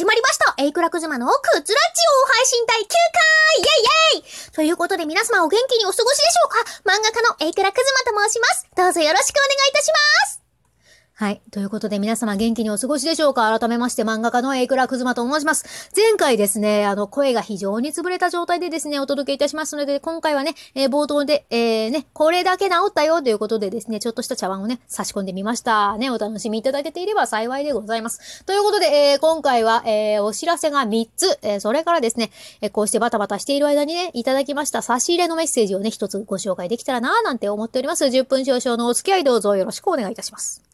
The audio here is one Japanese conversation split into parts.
始まりました。エイクラクズマのクツラジオ配信第9回イェイイェイということで皆様お元気にお過ごしでしょうか？漫画家のエイクラクズマと申します。どうぞよろしくお願いいたします。はい。ということで皆様元気にお過ごしでしょうか？改めまして漫画家のエイクラクズマと申します。前回ですね、あの、声が非常に潰れた状態でですね、お届けいたしますので、今回はね、えー、冒頭で、えー、ね、これだけ治ったよということでですね、ちょっとした茶碗をね、差し込んでみました。ね、お楽しみいただけていれば幸いでございます。ということで、えー、今回は、えー、お知らせが3つ、えー、それからですね、えー、こうしてバタバタしている間にね、いただきました差し入れのメッセージをね、一つご紹介できたらなぁなんて思っております。10分少々のお付き合いどうぞよろしくお願いいたします。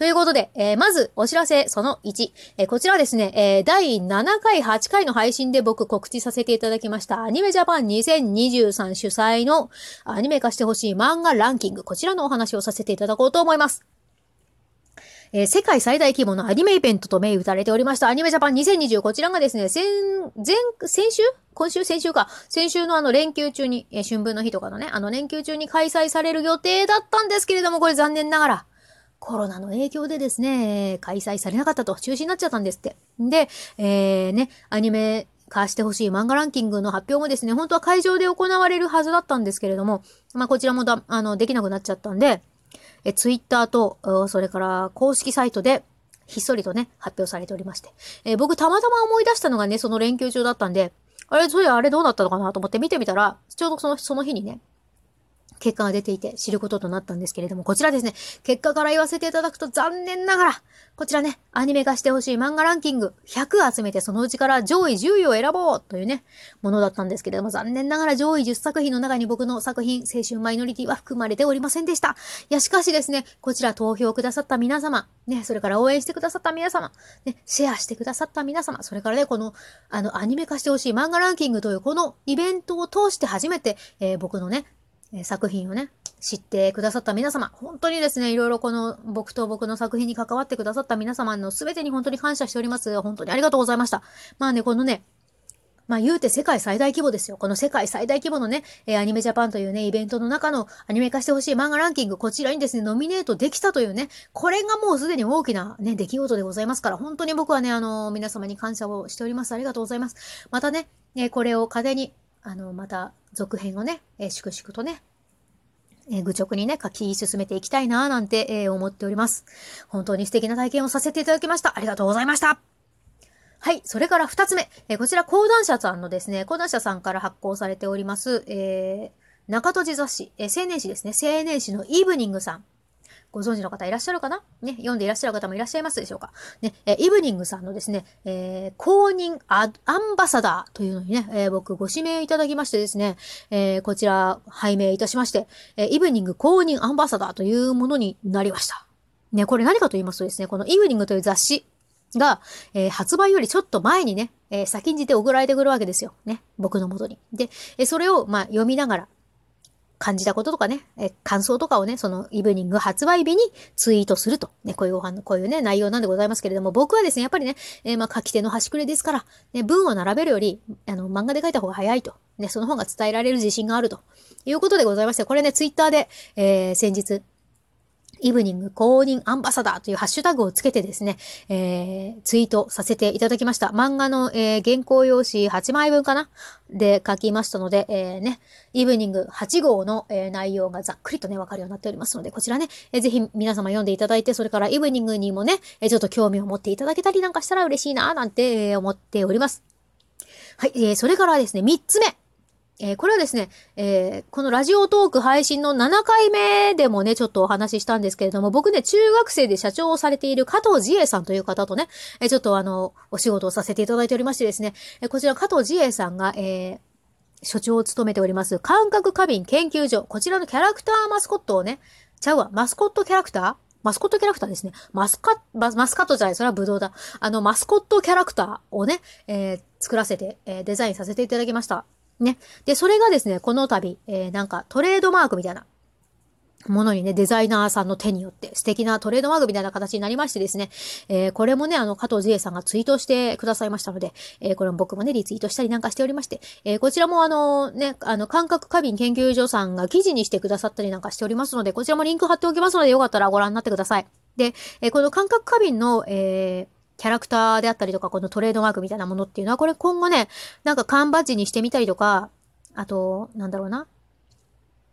ということで、えー、まずお知らせその1。えー、こちらですね、えー、第7回、8回の配信で僕告知させていただきましたアニメジャパン2023主催のアニメ化してほしい漫画ランキング。こちらのお話をさせていただこうと思います。えー、世界最大規模のアニメイベントと銘打たれておりましたアニメジャパン2020。こちらがですね、先、前、先週？今週、先週か。先週のあの連休中に、えー、春分の日とかのね、あの連休中に開催される予定だったんですけれども、これ残念ながら、コロナの影響でですね、開催されなかったと、中止になっちゃったんですって。で、えー、ね、アニメ化してほしい漫画ランキングの発表もですね、本当は会場で行われるはずだったんですけれども、まあこちらもだ、あの、できなくなっちゃったんで、え、ツイッターと、それから公式サイトで、ひっそりとね、発表されておりまして。えー、僕たまたま思い出したのがね、その連休中だったんで、あれ、それあれどうなったのかなと思って見てみたら、ちょうどその、その日にね、結果が出ていて知ることとなったんですけれども、こちらですね、結果から言わせていただくと残念ながら、こちらね、アニメ化してほしい漫画ランキング100集めてそのうちから上位10位を選ぼうというね、ものだったんですけれども、残念ながら上位10作品の中に僕の作品、青春マイノリティは含まれておりませんでした。いや、しかしですね、こちら投票くださった皆様、ね、それから応援してくださった皆様、ね、シェアしてくださった皆様、それからね、この、あの、アニメ化してほしい漫画ランキングというこのイベントを通して初めて、えー、僕のね、え作品をね、知ってくださった皆様、本当にですね、いろいろこの僕と僕の作品に関わってくださった皆様の全てに本当に感謝しております。本当にありがとうございました。まあね、このね、まあ言うて世界最大規模ですよ。この世界最大規模のね、えアニメジャパンというね、イベントの中のアニメ化してほしい漫画ランキング、こちらにですね、ノミネートできたというね、これがもうすでに大きなね、出来事でございますから、本当に僕はね、あの、皆様に感謝をしております。ありがとうございます。またね、えこれを糧に、あの、また続編をね、え粛々とね、え愚直にね、書き進めていきたいなぁなんて、えー、思っております。本当に素敵な体験をさせていただきました。ありがとうございました。はい。それから二つ目。えー、こちら、講談社さんのですね、講談社さんから発行されております、えー、中戸寺雑誌、えー、青年誌ですね。青年誌のイーブニングさん。ご存知の方いらっしゃるかな？ね、読んでいらっしゃる方もいらっしゃいますでしょうか？ね、えイブニングさんのですね、えー、公認アンバサダーというのにね、えー、僕ご指名いただきましてですね、えー、こちら、拝命いたしまして、えイブニング公認アンバサダーというものになりました。ね、これ何かと言いますとですね、このイブニングという雑誌が、えー、発売よりちょっと前にね、えー、先んじて送られてくるわけですよ。ね。僕のもとに。で、えー、それを、まあ、読みながら、感じたこととかね、え感想とかをね、そのイブニング発売日にツイートすると。ね、こういうご飯のこういうね、内容なんでございますけれども、僕はですね、やっぱりね、えー、まあ、書き手の端くれですから、ね、文を並べるより、あの、漫画で書いた方が早いと。ね、その方が伝えられる自信があると。いうことでございまして、これね、ツイッターで、えー、先日、イブニング公認アンバサダーというハッシュタグをつけてですね、えー、ツイートさせていただきました。漫画の、えー、原稿用紙8枚分かな？で書きましたので、えー、ね、イブニング8号の、えー、内容がざっくりとね、わかるようになっておりますので、こちらね、えー、ぜひ皆様読んでいただいて、それからイブニングにもね、えー、ちょっと興味を持っていただけたりなんかしたら嬉しいな、なんて、思っております。はい、えー、それからですね、3つ目。えー、これはですね、えー、このラジオトーク配信の7回目でもね、ちょっとお話ししたんですけれども、僕ね、中学生で社長をされている加藤自衛さんという方とね、えー、ちょっとあの、お仕事をさせていただいておりましてですね、えこちら加藤自衛さんが、え所長を務めております、感覚過敏研究所、こちらのキャラクターマスコットをね、ちゃうわ、マスコットキャラクター？マスコットキャラクターですね。マスカ、ママスカットじゃない、それはブドウだ。あの、マスコットキャラクターをね、え、作らせて、え、デザインさせていただきました。ね。で、それがですね、この度、えー、なんかトレードマークみたいなものにね、デザイナーさんの手によって素敵なトレードマークみたいな形になりましてですね、えー、これもね、あの、加藤自衛さんがツイートしてくださいましたので、えー、これも僕もね、リツイートしたりなんかしておりまして、えー、こちらもあの、ね、あの、感覚過敏研究所さんが記事にしてくださったりなんかしておりますので、こちらもリンク貼っておきますので、よかったらご覧になってください。で、え、この感覚過敏の、えー、キャラクターであったりとか、このトレードマークみたいなものっていうのは、これ今後ね、なんか缶バッジにしてみたりとか、あと、なんだろうな。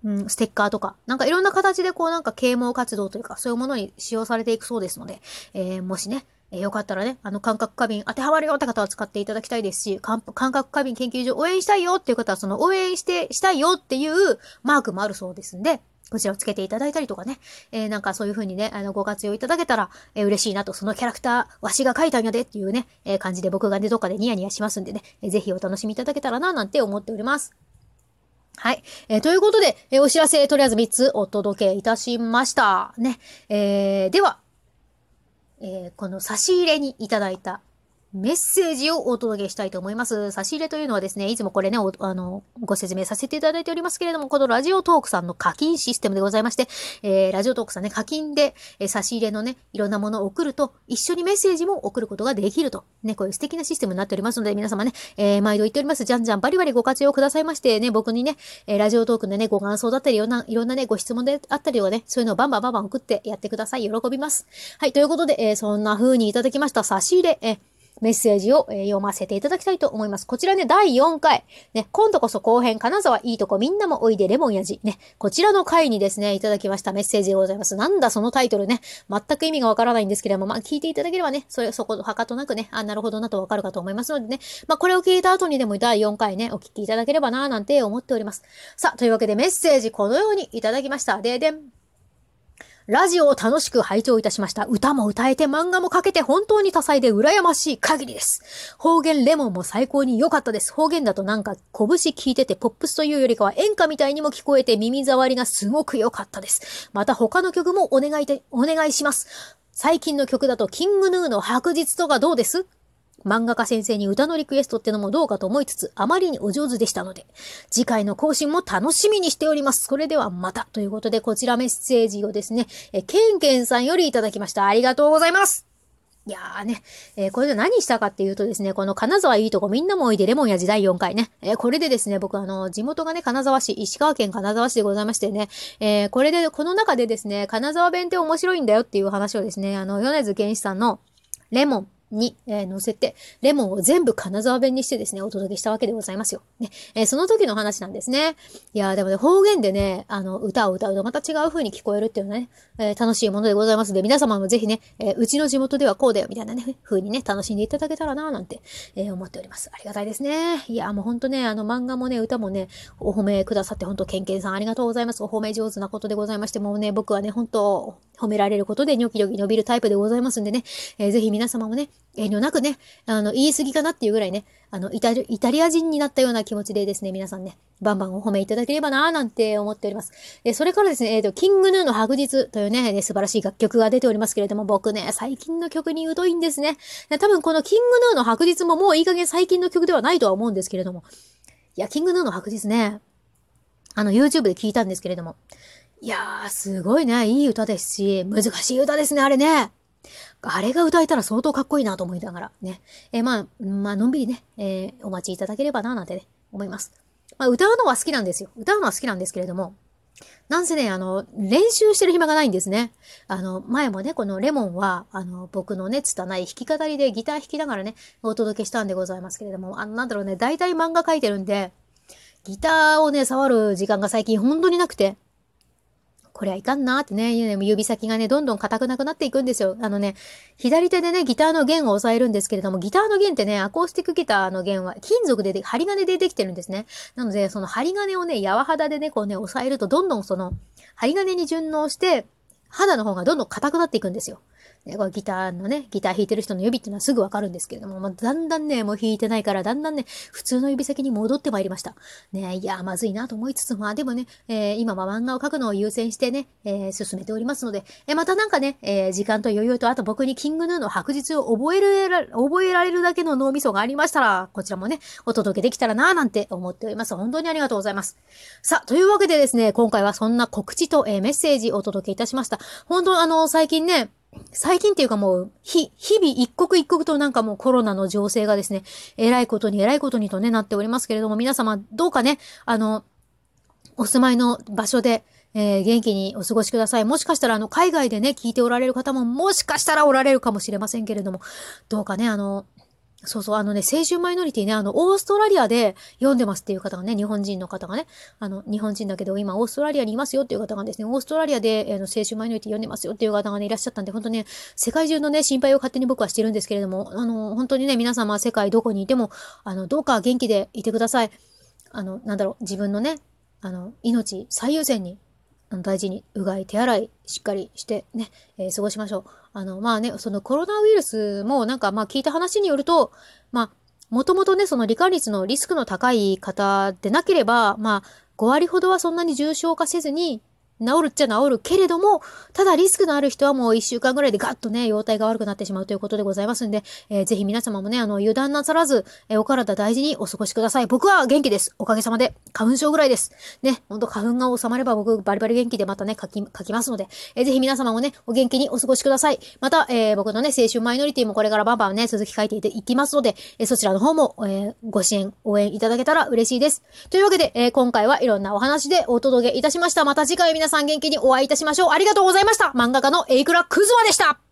うん、ステッカーとか、なんかいろんな形でこうなんか啓蒙活動というか、そういうものに使用されていくそうですので、えー、もしね、えー、よかったらね、あの感覚過敏当てはまるよって方は使っていただきたいですし、感覚過敏研究所応援したいよっていう方はその応援して、したいよっていうマークもあるそうですんで、こちらをつけていただいたりとかね。えー、なんかそういう風にね、あの、ご活用いただけたら、えー、嬉しいなと、そのキャラクター、わしが描いたんやでっていうね、えー、感じで僕がね、どっかでニヤニヤしますんでね、えー、ぜひお楽しみいただけたらな、なんて思っております。はい。えー、ということで、えー、お知らせ、とりあえず3つお届けいたしました。ね。えー、では、えー、この差し入れにいただいたメッセージをお届けしたいと思います。差し入れというのはですね、いつもこれね、あの、ご説明させていただいておりますけれども、このラジオトークさんの課金システムでございまして、えー、ラジオトークさんね、課金で、えー、差し入れのね、いろんなものを送ると、一緒にメッセージも送ることができると。ね、こういう素敵なシステムになっておりますので、皆様ね、えー、毎度言っております、じゃんじゃんバリバリご活用くださいまして、ね、僕にね、え、ラジオトークのね、ご感想だったり、いろんな、いろんなね、ご質問であったりとかね、そういうのをバンバンバンバン送ってやってください。喜びます。はい、ということで、えー、そんな風にいただきました差し入れ、えーメッセージを、え読ませていただきたいと思います。こちらね、第4回。ね、今度こそ後編、金沢いいとこみんなもおいでレモンやじ。ね、こちらの回にですね、いただきましたメッセージでございます。なんだそのタイトルね。全く意味がわからないんですけれども、まあ、聞いていただければね、それ、そこ、はかとなくね、あ、なるほどなとわかるかと思いますのでね。まあ、これを聞いた後にでも第4回ね、お聞きいただければな、なんて思っております。さあ、というわけでメッセージこのようにいただきました。ででん。ラジオを楽しく拝聴いたしました。歌も歌えて漫画も描けて本当に多彩で羨ましい限りです。方言レモンも最高に良かったです。方言だとなんか拳聞いててポップスというよりかは演歌みたいにも聞こえて耳障りがすごく良かったです。また他の曲もお願いで、お願いします。最近の曲だとキングヌーの白日とかどうです？漫画家先生に歌のリクエストってのもどうかと思いつつ、あまりにお上手でしたので、次回の更新も楽しみにしております。それではまた。ということで、こちらメッセージをですね、え、ケンケンさんよりいただきました。ありがとうございます。いやーね、えー、これで何したかっていうとですね、この金沢いいとこみんなもおいでレモンや時代4回ね、えー、これでですね、僕あの、地元がね、金沢市、石川県金沢市でございましてね、えー、これで、この中でですね、金沢弁って面白いんだよっていう話をですね、あの、米津玄師さんのレモン、に、えー、乗せて、レモンを全部金沢弁にしてですね、お届けしたわけでございますよ。ね。えー、その時の話なんですね。いやー、でもね、方言でね、あの、歌を歌うとまた違う風に聞こえるっていうのはね、えー、楽しいものでございますので、皆様もぜひね、えうちの地元ではこうだよ、みたいなね、風にね、楽しんでいただけたらな、なんて、え思っております。ありがたいですね。いやー、もうほんとね、あの、漫画もね、歌もね、お褒めくださって、ほんと、ケンケンさんありがとうございます。お褒め上手なことでございまして、もうね、僕はね、ほんと、褒められることでニョキニョキ伸びるタイプでございますんでね、えー、ぜひ皆様もね、遠慮なくね、あの、言い過ぎかなっていうぐらいね、あの、イタリ、イタリア人になったような気持ちでですね、皆さんね、バンバンお褒めいただければなぁなんて思っております。えそれからですね、えっ、ー、と、キングヌーの白日というね、ね、素晴らしい楽曲が出ておりますけれども、僕ね、最近の曲に疎いんですね。多分このキングヌーの白日ももういい加減最近の曲ではないとは思うんですけれども、いや、キングヌーの白日ね、あの、YouTube で聞いたんですけれども、いやー、すごいね、いい歌ですし、難しい歌ですね、あれね。あれが歌えたら相当かっこいいなと思いながらね。えー、まあ、まあ、のんびりね、えー、お待ちいただければな、なんてね、思います。まあ、歌うのは好きなんですよ。歌うのは好きなんですけれども、なんせね、あの、練習してる暇がないんですね。あの、前もね、このレモンは、あの、僕のね、拙い弾き語りでギター弾きながらね、お届けしたんでございますけれども、あの、なんだろうね、大体漫画描いてるんで、ギターをね、触る時間が最近本当になくて、これはいかんなーってね、指先がね、どんどん硬くなくなっていくんですよ。あのね、左手でね、ギターの弦を押さえるんですけれども、ギターの弦ってね、アコースティックギターの弦は金属で、針金でできてるんですね。なので、その針金をね、柔肌でね、こうね、押さえると、どんどんその、針金に順応して、肌の方がどんどん硬くなっていくんですよ。ね、これギターのね、ギター弾いてる人の指っていうのはすぐわかるんですけれども、まあ、だんだんね、もう弾いてないから、だんだんね、普通の指先に戻ってまいりました。ね、いや、まずいなと思いつつ、まあでもね、えー、今は漫画を描くのを優先してね、えー、進めておりますので、えー、またなんかね、え、時間と余裕と、あと僕にキングヌーの白日を覚える、覚えられるだけの脳みそがありましたら、こちらもね、お届けできたらなぁなんて思っております。本当にありがとうございます。さあ、というわけでですね、今回はそんな告知と、え、メッセージをお届けいたしました。本当あの、最近ね、最近っていうかもう、日、日々一刻一刻となんかもうコロナの情勢がですね、偉いことに偉いことにとね、なっておりますけれども、皆様どうかね、あの、お住まいの場所で、えー、元気にお過ごしください。もしかしたら、あの、海外でね、聞いておられる方も、もしかしたらおられるかもしれませんけれども、どうかね、あの、そうそう、あのね、青春マイノリティね、あの、オーストラリアで読んでますっていう方がね、日本人の方がね、あの、日本人だけど今オーストラリアにいますよっていう方がですね、オーストラリアで、あの、青春マイノリティ読んでますよっていう方がね、いらっしゃったんで、本当ね、世界中のね、心配を勝手に僕はしてるんですけれども、あの、本当にね、皆様世界どこにいても、あの、どうか元気でいてください。あの、なんだろう、自分のね、あの、命最優先にあの大事に、うがい、手洗い、しっかりしてね、えー、過ごしましょう。あの、まあね、そのコロナウイルスもなんかまあ聞いた話によると、まあ、もともとね、その罹患率のリスクの高い方でなければ、まあ、5割ほどはそんなに重症化せずに、治るっちゃ治るけれども、ただリスクのある人はもう一週間ぐらいでガッとね、容体が悪くなってしまうということでございますんで、えー、ぜひ皆様もね、あの、油断なさらず、えー、お体大事にお過ごしください。僕は元気です。おかげさまで。花粉症ぐらいです。ね、ほんと花粉が収まれば僕バリバリ元気でまたね、書き、書きますので、えー、ぜひ皆様もね、お元気にお過ごしください。また、えー、僕のね、青春マイノリティもこれからバンバンね、続き書いていきますので、えー、そちらの方も、えー、ご支援、応援いただけたら嬉しいです。というわけで、えー、今回はいろんなお話でお届けいたしました。また次回皆さん元気にお会いいたしましょう。ありがとうございました。漫画家のエイクラクズワでした。